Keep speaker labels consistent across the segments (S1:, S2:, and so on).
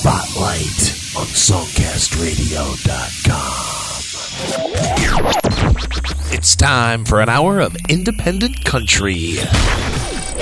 S1: Spotlight on SongcastRadio.com. It's time for an hour of independent country.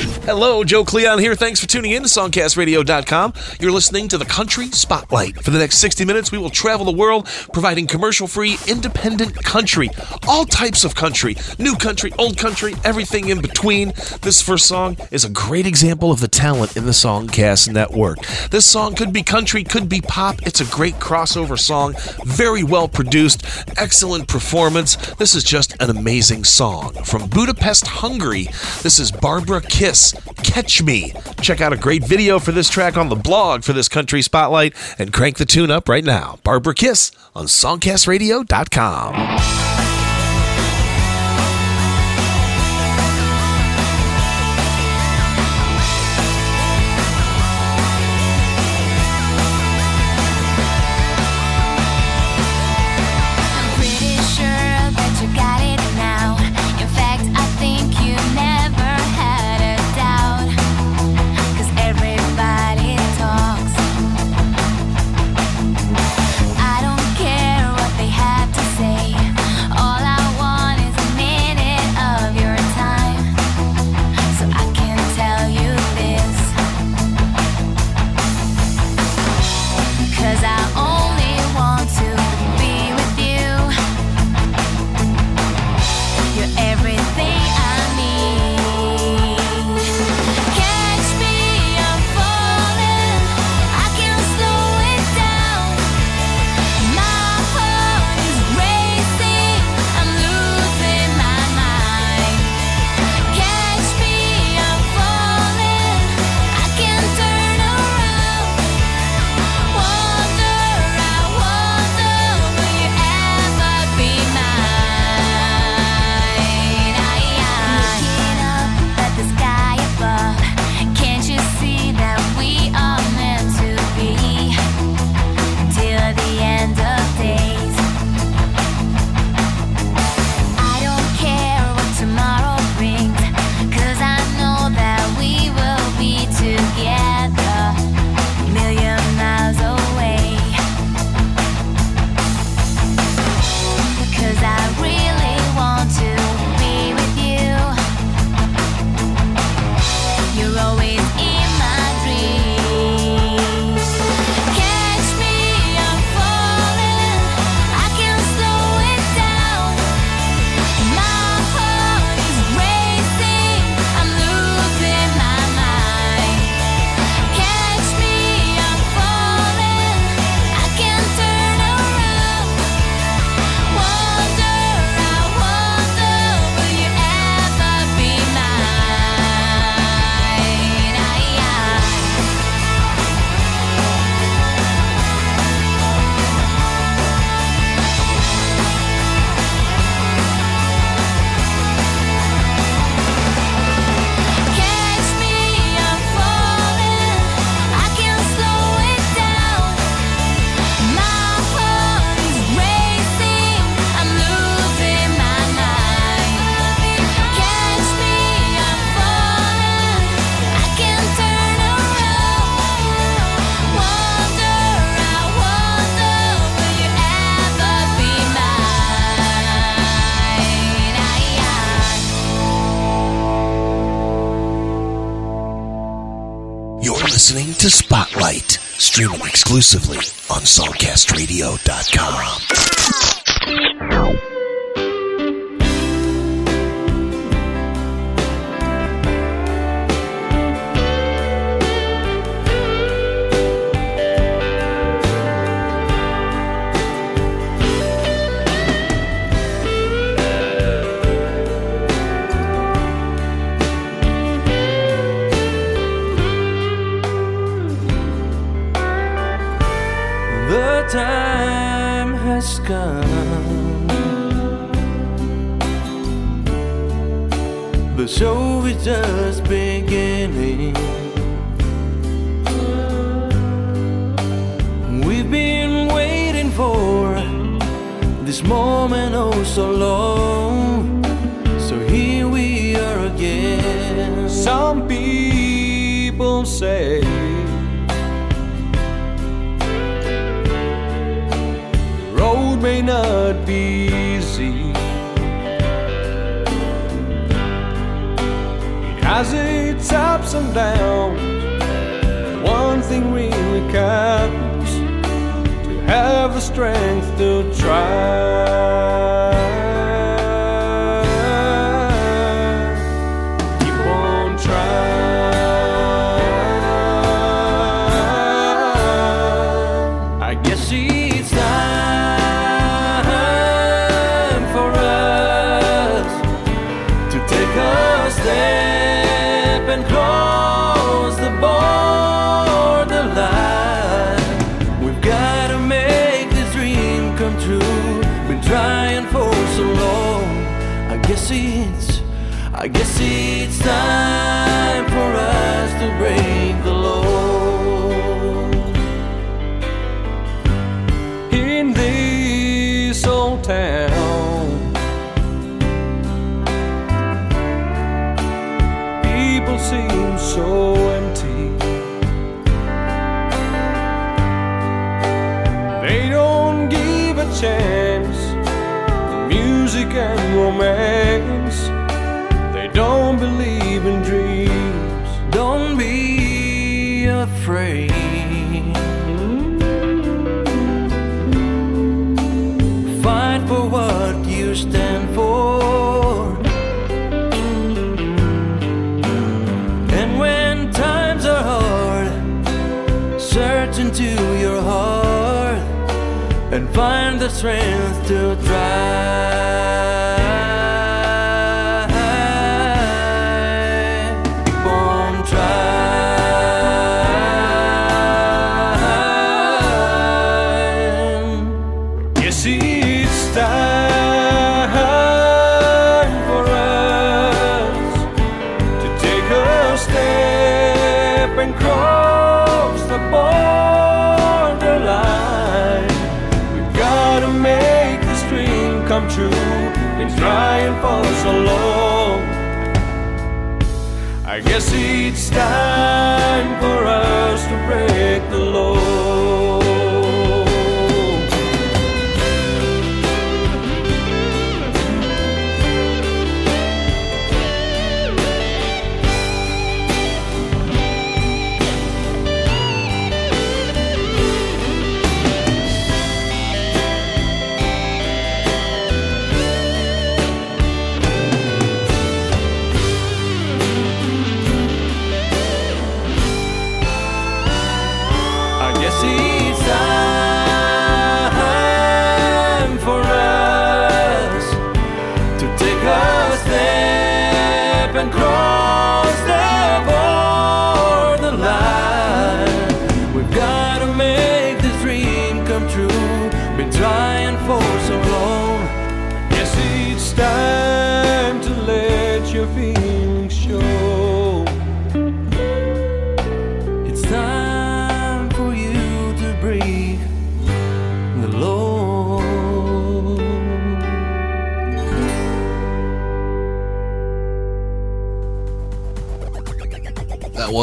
S1: Hello, Joe Cleon here. Thanks for tuning in to SongcastRadio.com. You're listening to the Country Spotlight. For the next 60 minutes, we will travel the world providing commercial free, independent country. All types of country new country, old country, everything in between. This first song is a great example of the talent in the Songcast network. This song could be country, could be pop. It's a great crossover song, very well produced, excellent performance. This is just an amazing song. From Budapest, Hungary, this is Barbara Kiss. Catch Me. Check out a great video for this track on the blog for this country spotlight and crank the tune up right now. Barbara Kiss on songcastradio.com. streaming exclusively on SongcastRadio.com.
S2: find the strength to try. Time for us to break the law.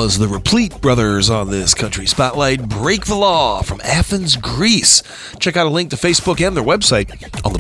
S3: Was the Replete Brothers on this Country Spotlight. Break the Law from Athens, Greece. Check out a link to Facebook and their website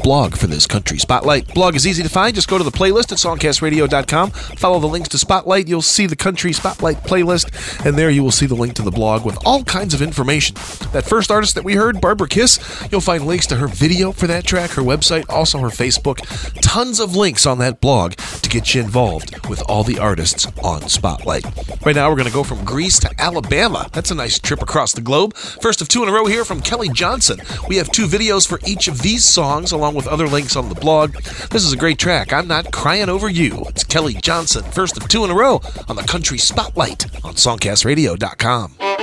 S3: blog for this Country Spotlight. Blog is easy to find. Just go to the playlist at songcastradio.com. Follow the links to Spotlight. You'll see the Country Spotlight playlist, and there you will see the link to the blog with all kinds of information. That first artist that we heard, Barbara Kiss, you'll find links to her video for that track, her website, also her Facebook. Tons of links on that blog to get you involved with all the artists on Spotlight. Right now, we're going to go from Greece to Alabama. That's a nice trip across the globe. First of two in a row here from Kelli Johnson. We have two videos for each of these songs, along with other links on the blog. This is a great track. I'm not crying over you. It's Kelli Johnson, first of two in a row on the Country Spotlight on SongcastRadio.com.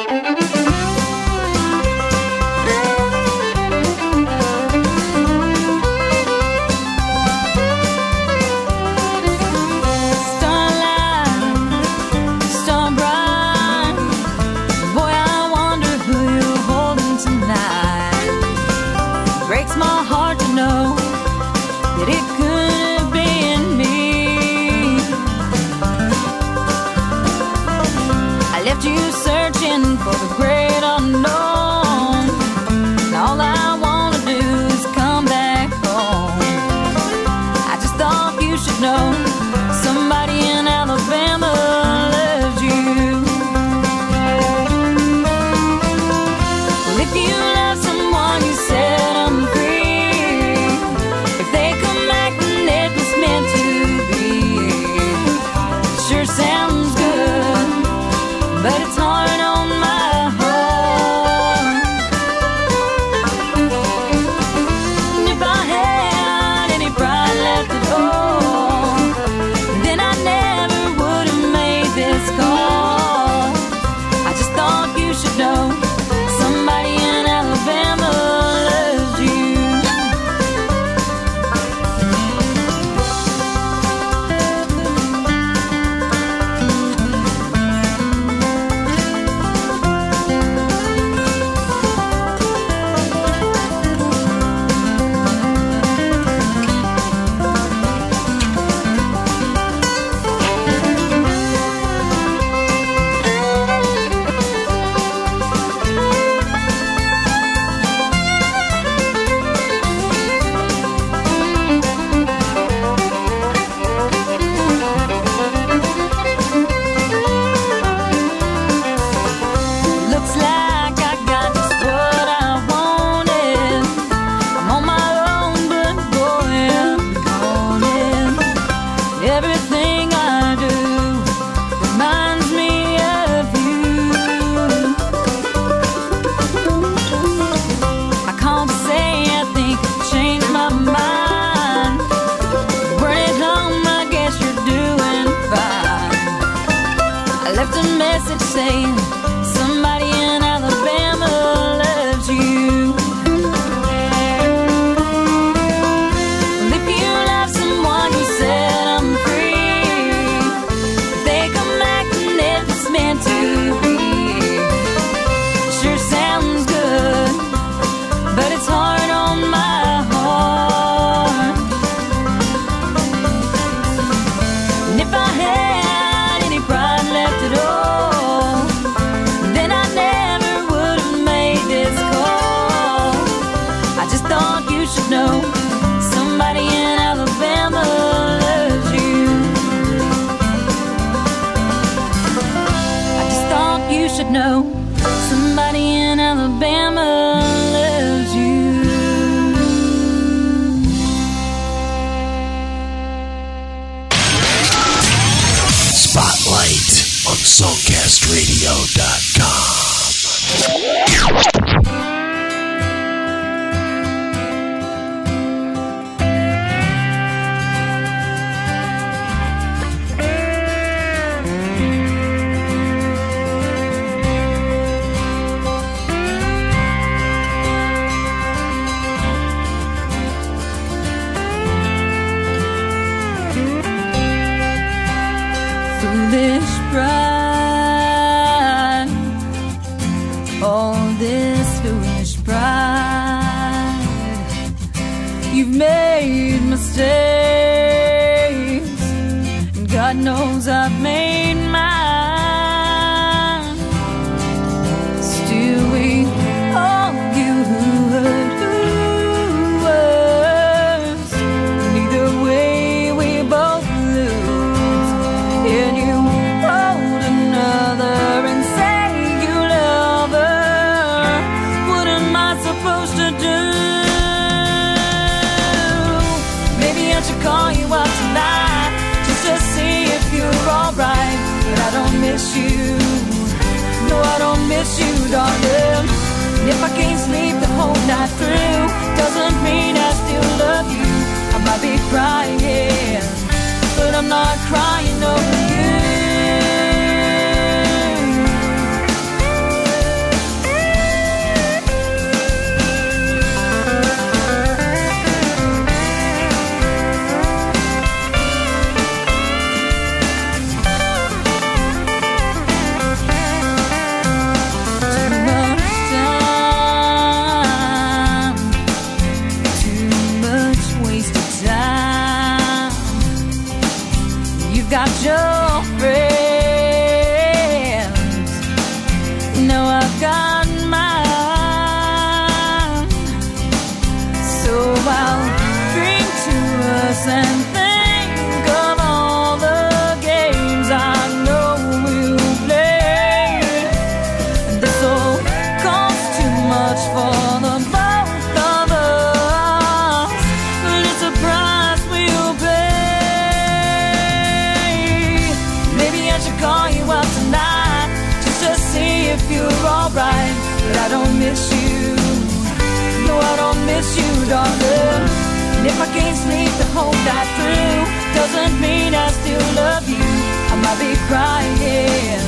S4: if I can't sleep the whole night through, doesn't mean I still love you. I might be crying,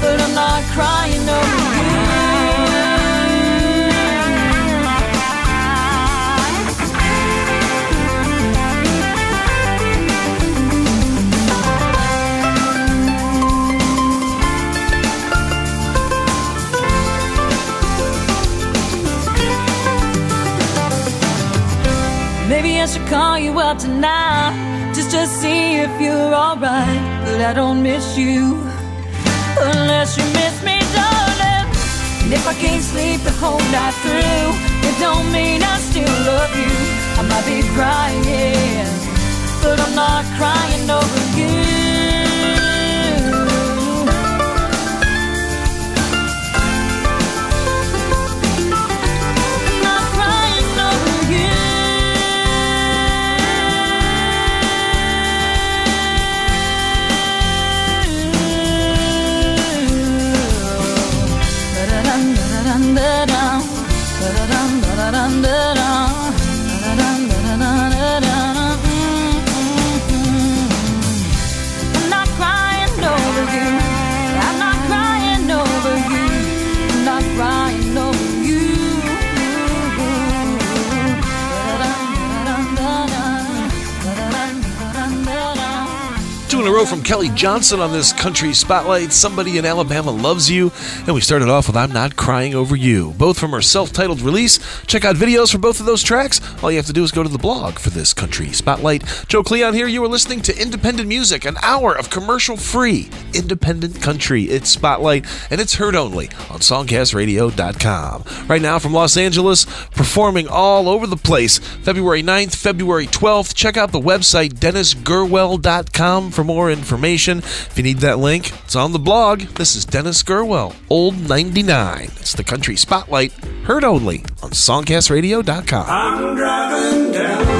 S4: but I'm not crying over you. I should call you up tonight just to see if you're alright. But I don't miss you unless you miss me, darling. And if I can't sleep the whole night through, it don't mean I still love you. I might be crying, but I'm not crying over you.
S3: From Kelli Johnson on this country spotlight. Somebody in Alabama loves you. And we started off with I'm Not Crying Over You, both from her self titled release. Check out videos for both of those tracks. All you have to do is go to the blog for this country spotlight. Joe Cleon here. You are listening to independent music, an hour of commercial free independent country. It's Spotlight, and it's heard only on SongcastRadio.com. Right now from Los Angeles, performing all over the place. February 9th, February 12th. Check out the website DennisGurwell.com for more
S5: more information. If you need that link, it's on the blog. This is Dennis Gurwell, Old 99. It's the Country Spotlight, heard only on SongcastRadio.com.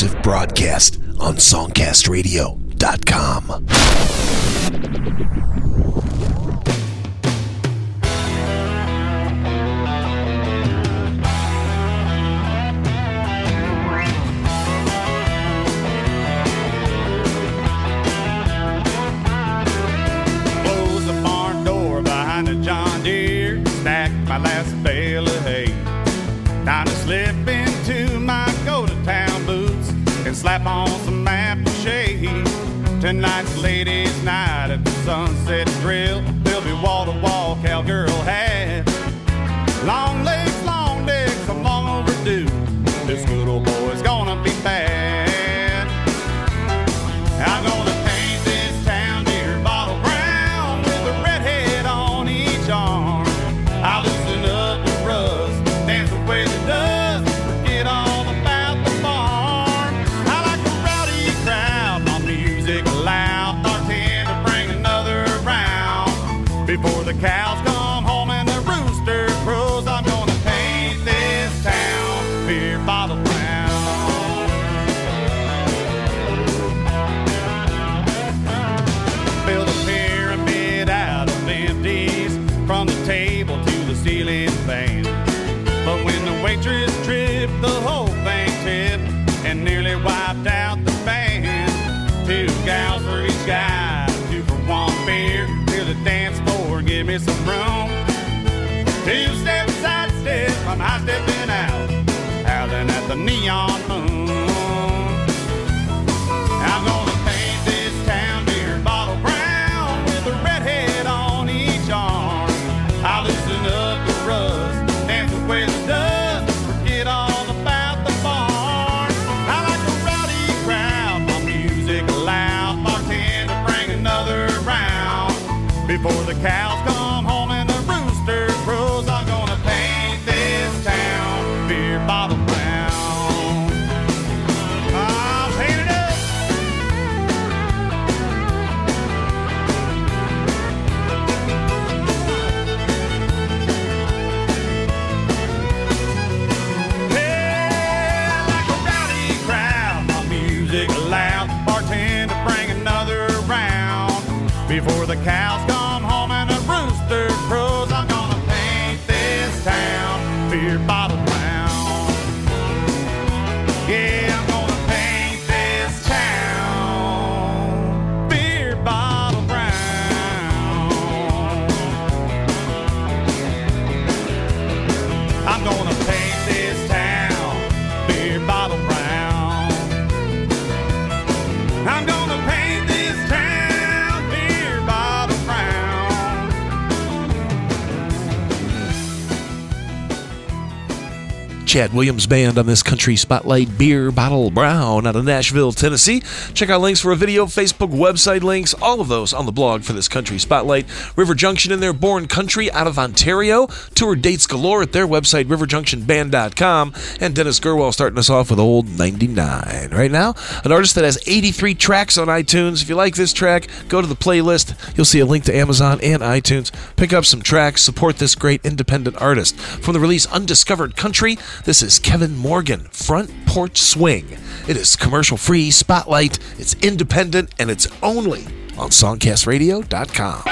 S6: exclusive broadcast on SongcastRadio.com.
S3: fear by
S6: Chad Williams Band on this Country Spotlight Beer Bottle Brown out of Nashville, Tennessee. Check out links for a video, Facebook, website links, all of those on the blog for this Country Spotlight. River Junction in their born country out of Ontario. Tour dates galore at their website, riverjunctionband.com. And Dennis Gurwell starting us off with Old 99. Right now, an artist that has 83 tracks on iTunes. If you like this track, go to the playlist. You'll see a link to Amazon and iTunes. Pick up some tracks, support this great independent artist. From the release Undiscovered Country, this is Kevin Morgan, Front Porch Swing. It is commercial free, spotlight, it's independent, and it's only on songcastradio.com.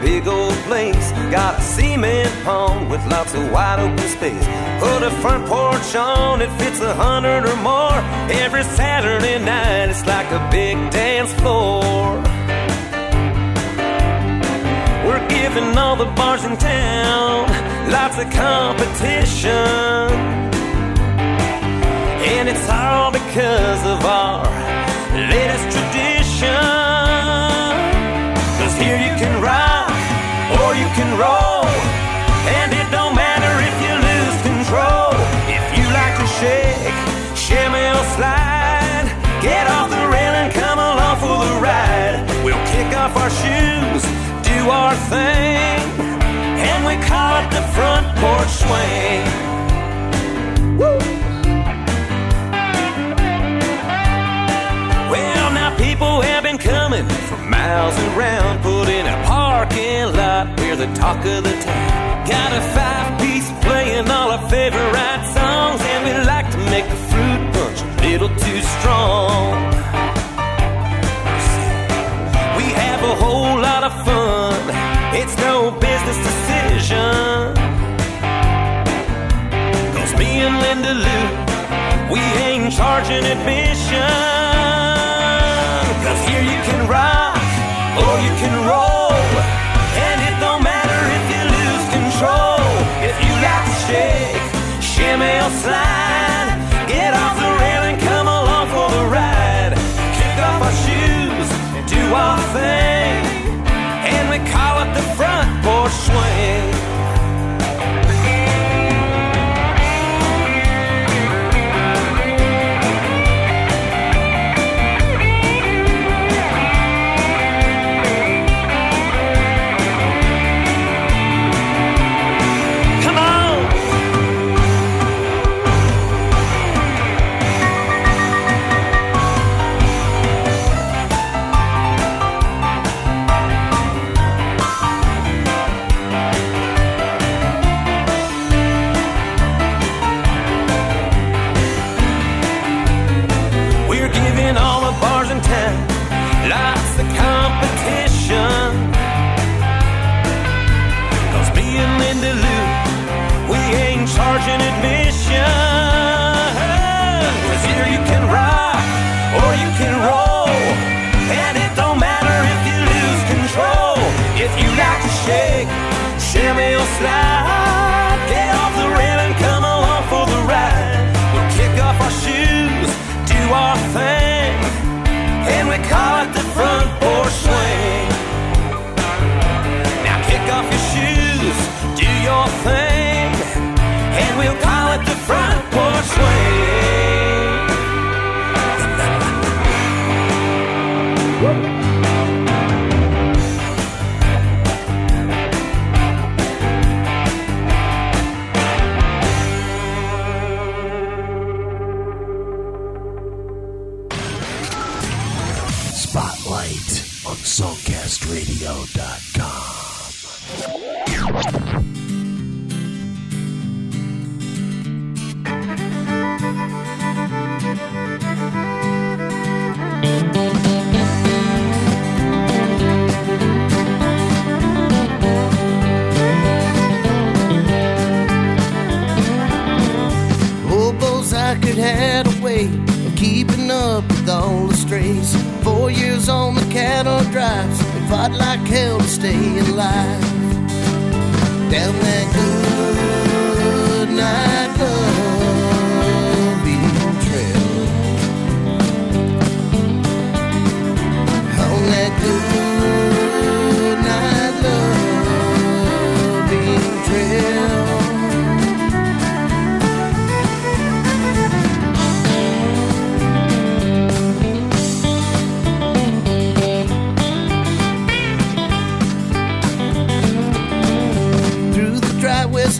S7: big old place. Got a cement home with lots of wide open space. Put a front porch on, it fits a hundred or more. Every Saturday night, it's like a big dance floor. We're giving all the bars in town lots of competition. And it's all because of our latest tradition. Cause here you can rock or you can roll. Do our thing, and we call it the front porch swing. Woo! Well, now people have been coming from miles around, put in a parking lot. We're the talk of the town. Got a five piece playing all our favorite songs, and we like to make the fruit punch a little too strong. A whole lot of fun, it's no business decision. Cause me and Linda Lou, we ain't charging admission. Cause here you can rock or you can roll. And it don't matter if you lose control. If you like to shake, shimmy or slide, get off the rail and come along for the ride. Kick off our shoes and thing. And we call it the front porch swing.
S8: Like hell to stay alive.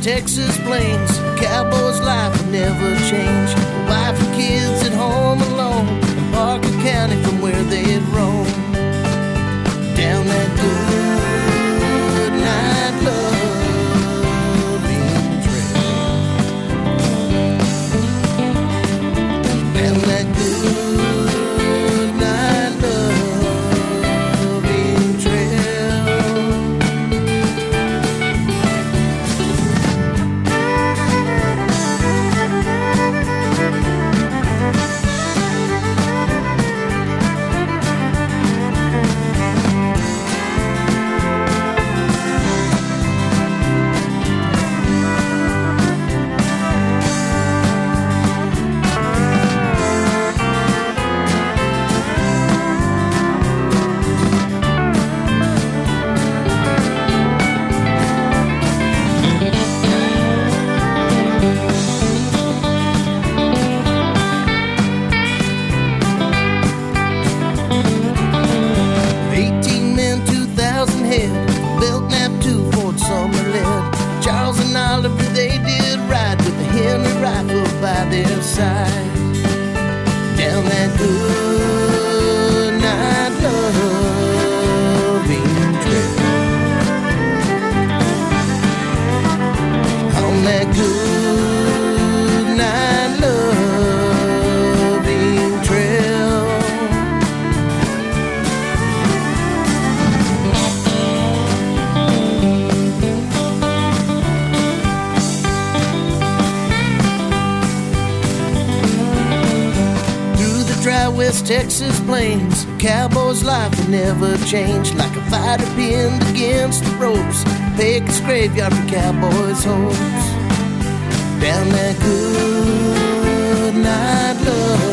S8: Texas plains, cowboy's life will never change. Wife and kids at home alone, Parker County from where they'd roam. Texas plains, cowboy's life will never change. Like a fighter pinned against the ropes, Pecos graveyard for cowboys' hopes. Down that good night loving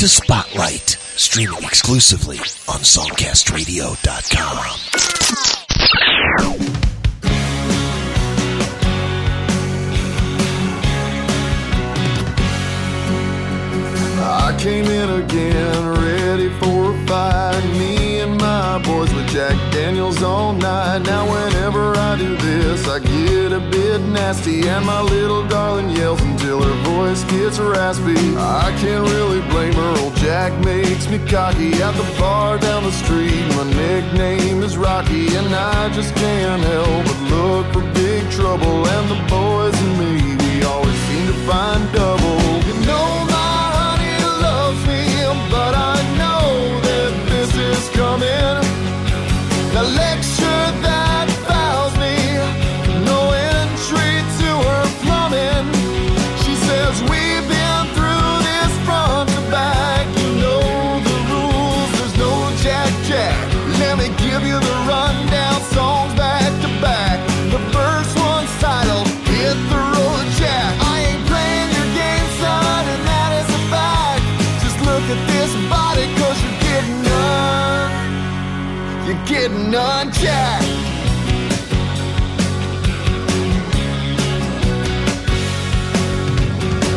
S3: to Spotlight, streaming exclusively on SongcastRadio.com.
S9: I came in again, ready for a fight. Me and my boys with Jack Daniels all night. Now, whenever I do this, I get a bit nasty, and my little darling yells until her voice gets raspy. I can't really blame her, old Jack makes me cocky. At the bar down the street, my nickname is Rocky, and I just can't help but look for big trouble. And the boys and me, we always seem to find double. You know my honey loves me, but I know that this is coming. Getting unjacked.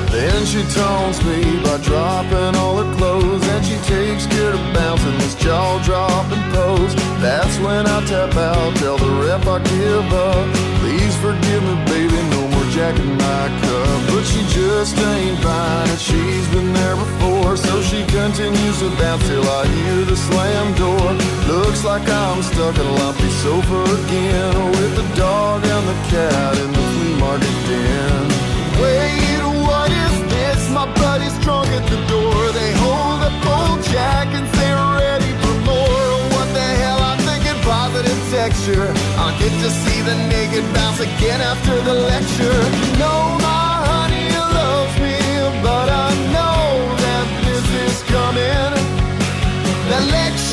S9: Then she taunts me by dropping all her clothes And she takes care of bouncing this jaw-dropping pose That's when I tap out, tell the ref I give up Please forgive me, baby, no Jack in my cup But she just ain't fine and she's been there before So she continues to bounce till I hear the slam door Looks like I'm stuck in a lumpy sofa again With the dog and the cat in the flea market den Wait, what is this? My buddy's drunk at the door. They hold up old Jack and texture. I'll get to see the naked bounce again after the lecture. Know my honey loves me, but I know that this is coming. The lecture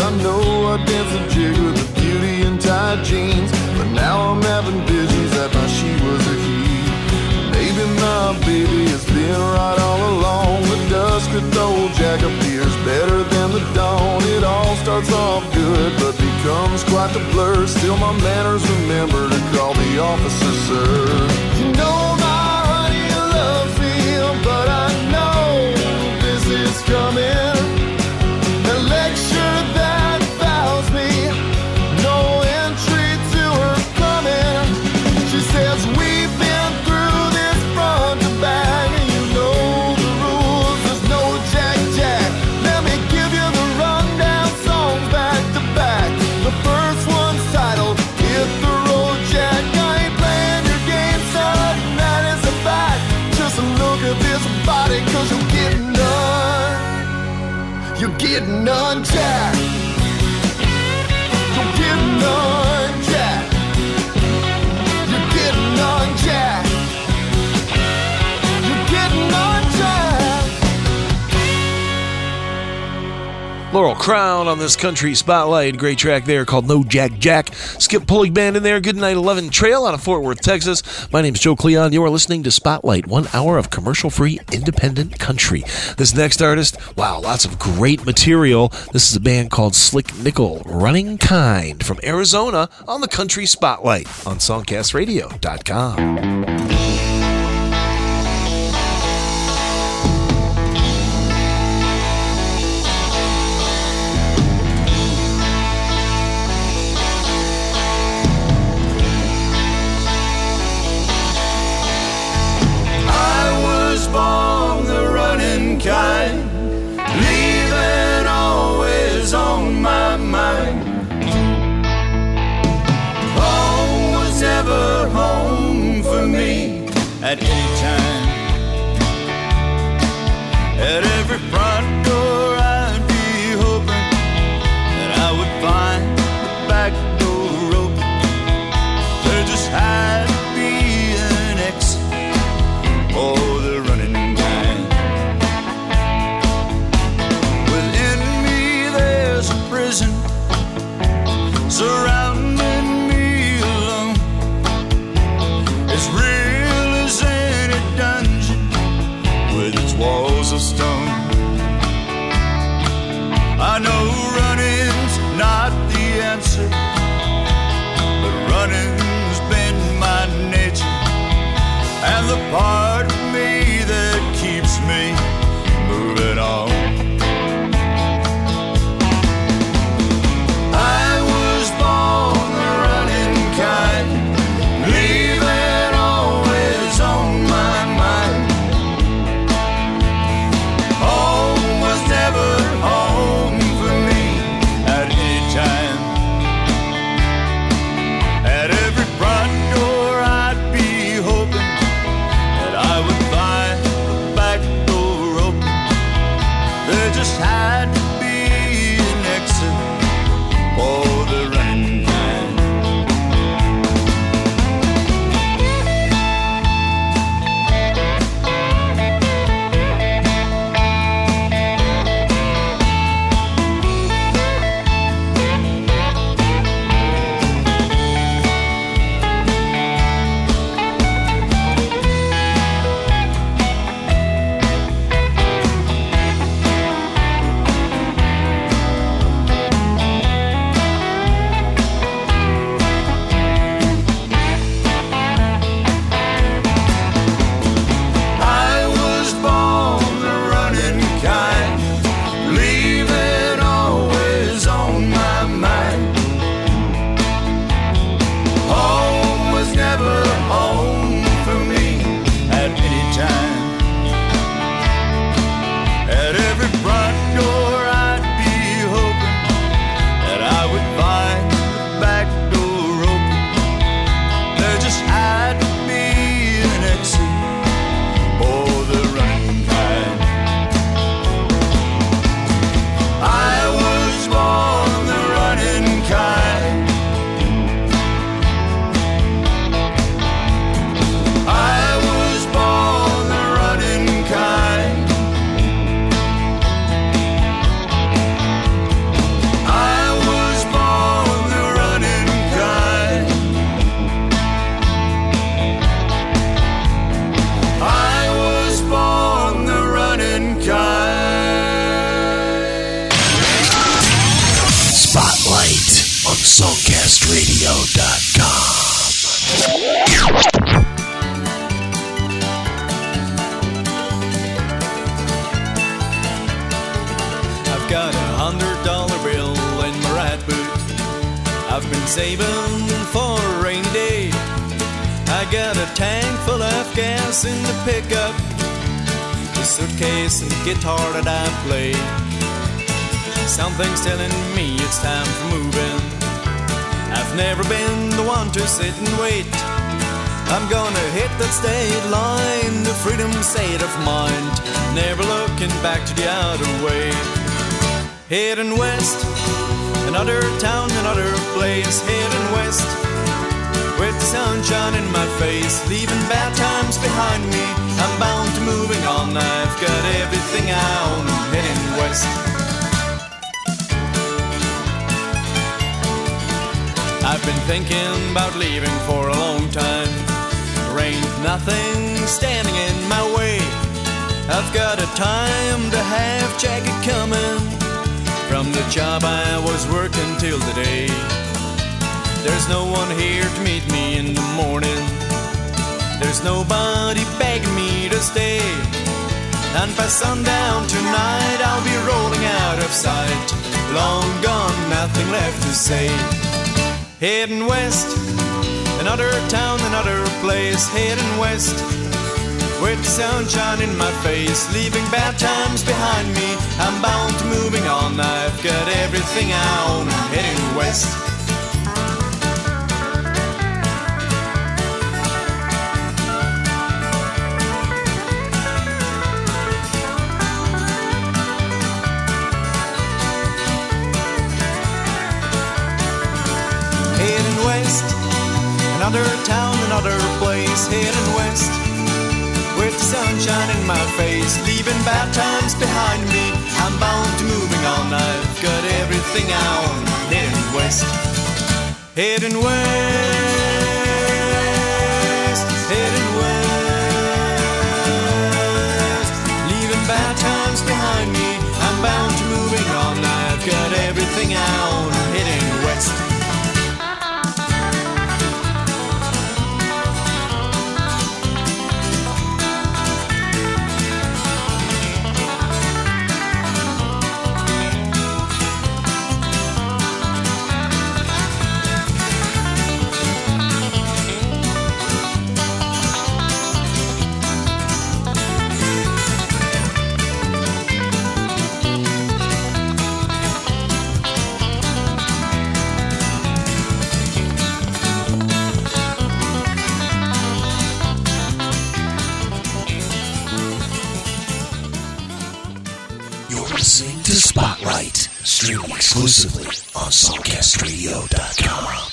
S9: starts off good, but becomes quite the blur. Still, my manners remember to call the officer, sir.
S10: Laurel Crown on this country spotlight. Great track there called No Jack Jack. Skip Pullig Band in there. Good Night 11 Trail out of Fort Worth, Texas. My name's Joe Cleon. You are listening to Spotlight, one hour of commercial free independent country. This next artist, wow, lots of great material. This is a band called Slick Nickel, Running Kind from Arizona on the country spotlight on songcastradio.com. songcastradio.com.
S11: I've got a hundred dollar bill in my right boot. I've been saving for a rainy day. I got a tank full of gas in the pickup, a suitcase and guitar that I play. Something's telling me it's time for moving. I've never been the one to sit and wait. I'm gonna hit that state line, the freedom state of mind, never looking back to the other way. Heading west, another town, another place, heading west. With the sunshine in my face, leaving bad times behind me. I'm bound to moving on. I've got everything I own, heading west. I've been thinking about leaving for a long time. There ain't nothing standing in my way. I've got a time to have jacket coming from the job I was working till today. There's no one here to meet me in the morning. There's nobody begging me to stay. And by sundown tonight, I'll be rolling out of sight. Long gone, nothing left to say. Heading west, another town, another place. Heading west, with the sunshine in my face, leaving bad times behind me. I'm bound to moving on. I've got everything I own. Heading west. West, another town, another place. Heading west, with the sunshine in my face, leaving bad times behind me. I'm bound to moving on. I've got everything I own. Heading west, heading west,
S12: exclusively on SongcastRadio.com.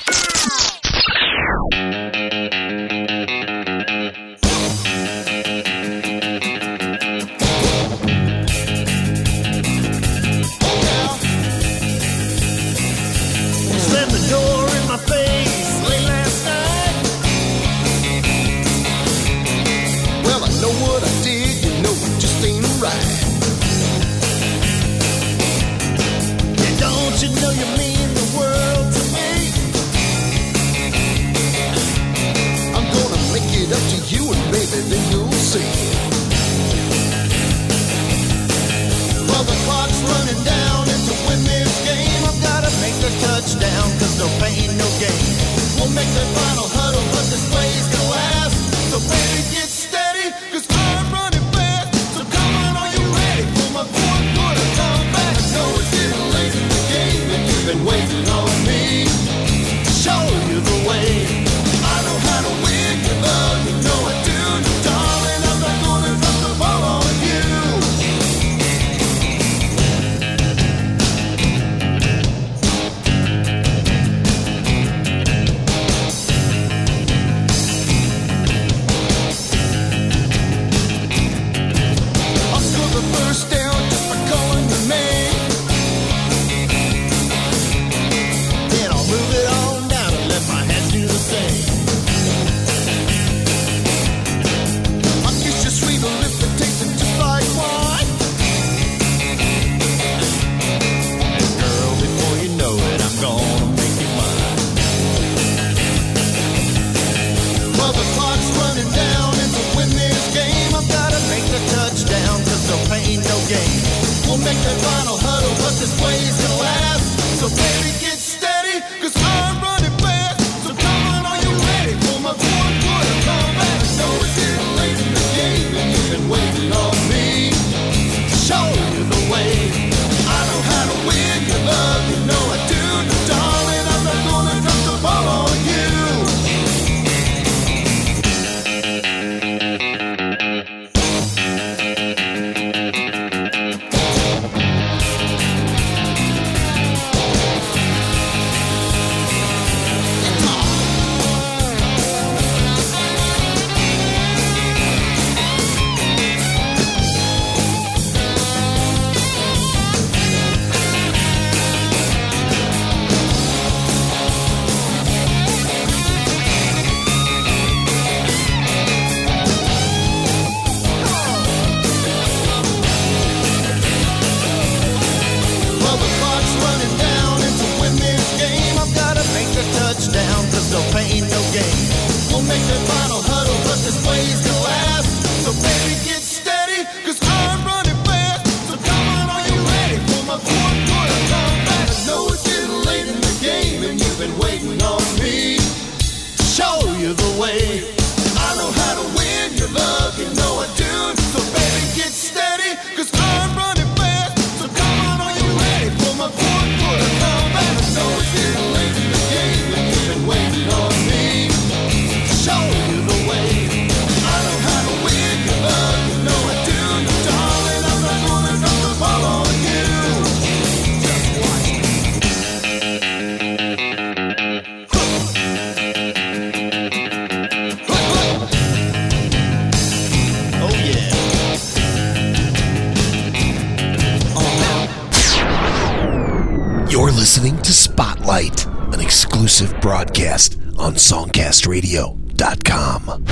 S3: SongcastRadio.com.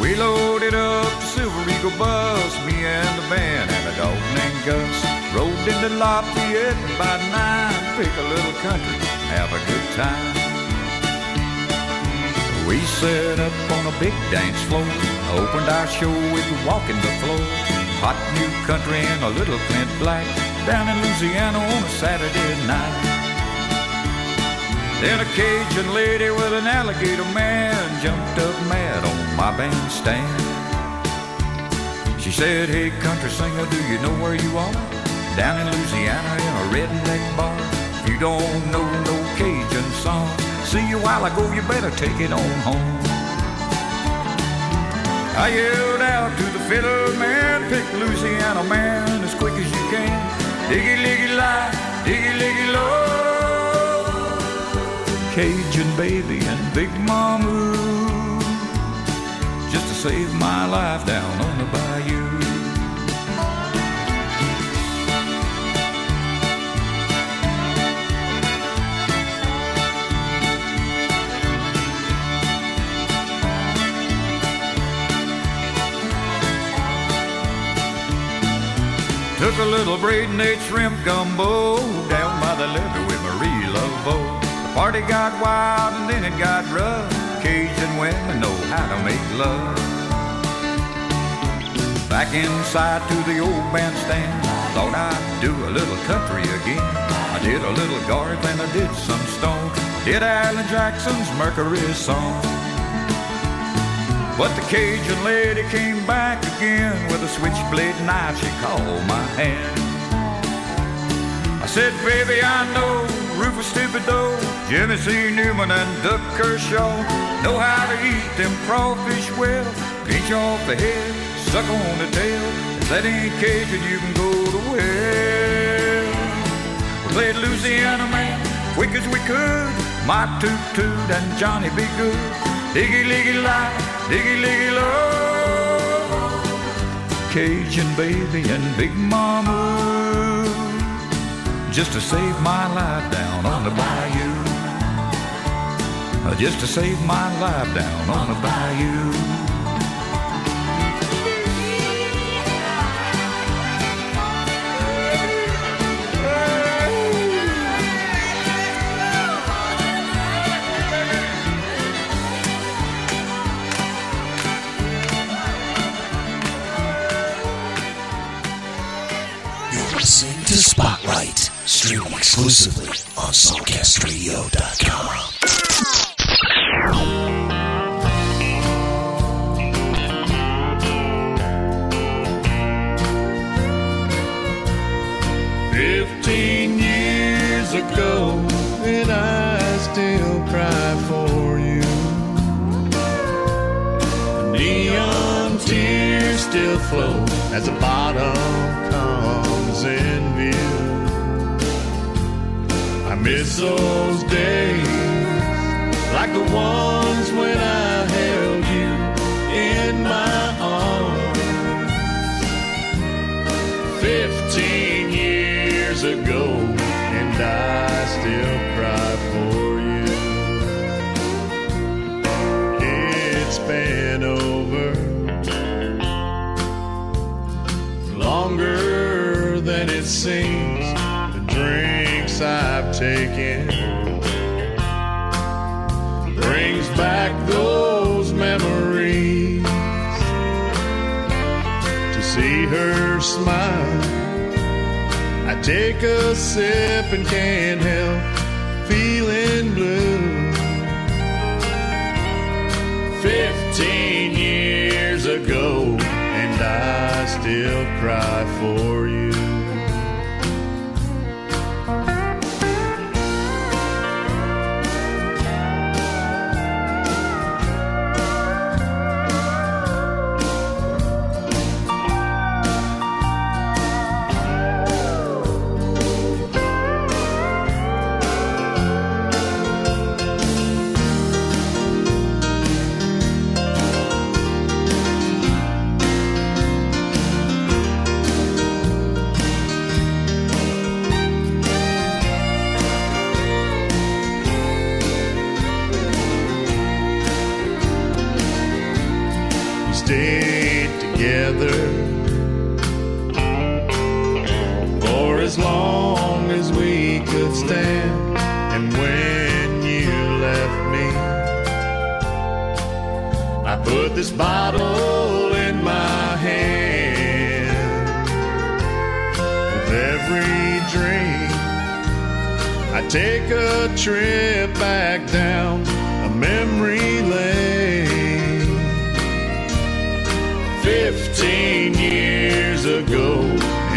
S13: We loaded up the Silver Eagle bus, me and the band and a dog named Gus. Rode into Lafayette by nine, pick a little country, have a good time. We set up on a big dance floor, opened our show with Walking the Floor. Hot new country and a little Clint Black, down in Louisiana on a Saturday night. Then a Cajun lady with an alligator man jumped up mad on my bandstand. She said, Hey, country singer, do you know where you are? Down in Louisiana in a redneck bar. If you don't know no Cajun song, see you while while go, you better take it on home. I yelled out to the fiddle man, pick Louisiana man as quick as you can. Diggy liggy lie, diggy liggy low. Cajun baby and Big Mama just to save my life down on the bayou. Took a little braid and ate shrimp gumbo down by the levee with Marie Laveau. The party got wild and then it got rough. Cajun women know how to make love. Back inside to the old bandstand, thought I'd do a little country again. I did a little Garth and I did some Stone. Did Alan Jackson's Mercury song. But the Cajun lady came back again with a switchblade knife. She called my hand. I said, baby, I know Rufus Thibodeaux, Jimmy C. Newman, and Doug Kershaw know how to eat them crawfish well. Pinch off the head, suck on the tail. If that ain't Cajun, you can go to well. We played Louisiana man, quick as we could. My toot toot and Johnny be good. Diggy liggy lie, diggy liggy low. Cajun baby and Big Mama, just to save my life down on the bayou. Just to save my life down on the bayou.
S3: Streaming exclusively on SongcastRadio.com.
S14: Fifteen years ago, and I still cry for you. Neon tears still flow as the bottom comes in miss those days like the ones when I held you in my arms. Fifteen years ago, and I still cry for you. It's been over taken brings back those memories to see her smile. I take a sip and can't help feeling blue. Fifteen years ago, and I still cry for take a trip back down a memory lane. Fifteen years ago,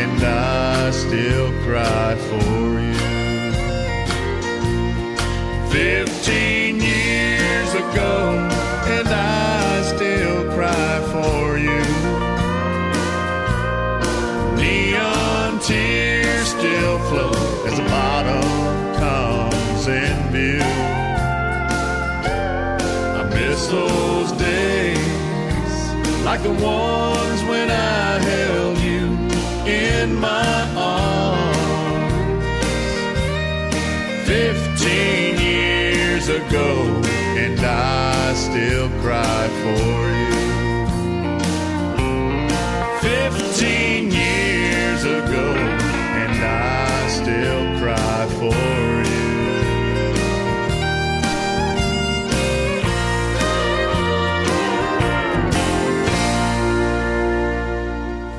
S14: and I still cry for the ones when I held you in my arms. Fifteen years ago, and I still cry for you.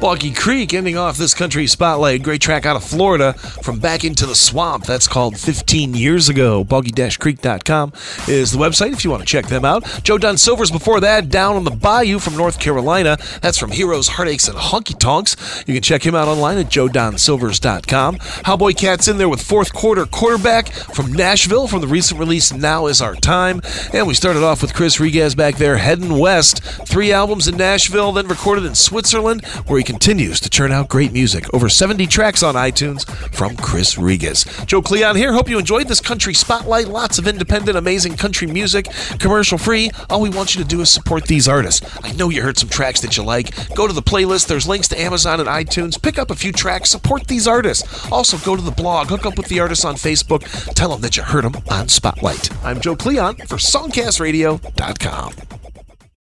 S3: Boggy Creek ending off this country spotlight. Great track out of Florida from Back Into the Swamp. That's called 15 Years Ago. Boggy-creek.com is the website if you want to check them out. Joe Don Silvers before that, Down on the Bayou from North Carolina. That's from Heroes, Heartaches, and Honky Tonks. You can check him out online at joedonsilvers.com. Cowboy Cat's in there with fourth quarter quarterback from Nashville from the recent release Now Is Our Time. And we started off with Chris Regez back there heading west. Three albums in Nashville, then recorded in Switzerland, where he continues to churn out great music. Over 70 tracks on iTunes from Chris Regez. Joe Cleon here. Hope you enjoyed this country spotlight. Lots of independent, amazing country music, commercial free. All we want you to do is support these artists. I know you heard some tracks that you like. Go to the playlist. There's links to Amazon and iTunes. Pick up a few tracks. Support these artists. Also, go to the blog. Hook up with the artists on Facebook. Tell them that you heard them on Spotlight. I'm Joe Cleon for SongcastRadio.com.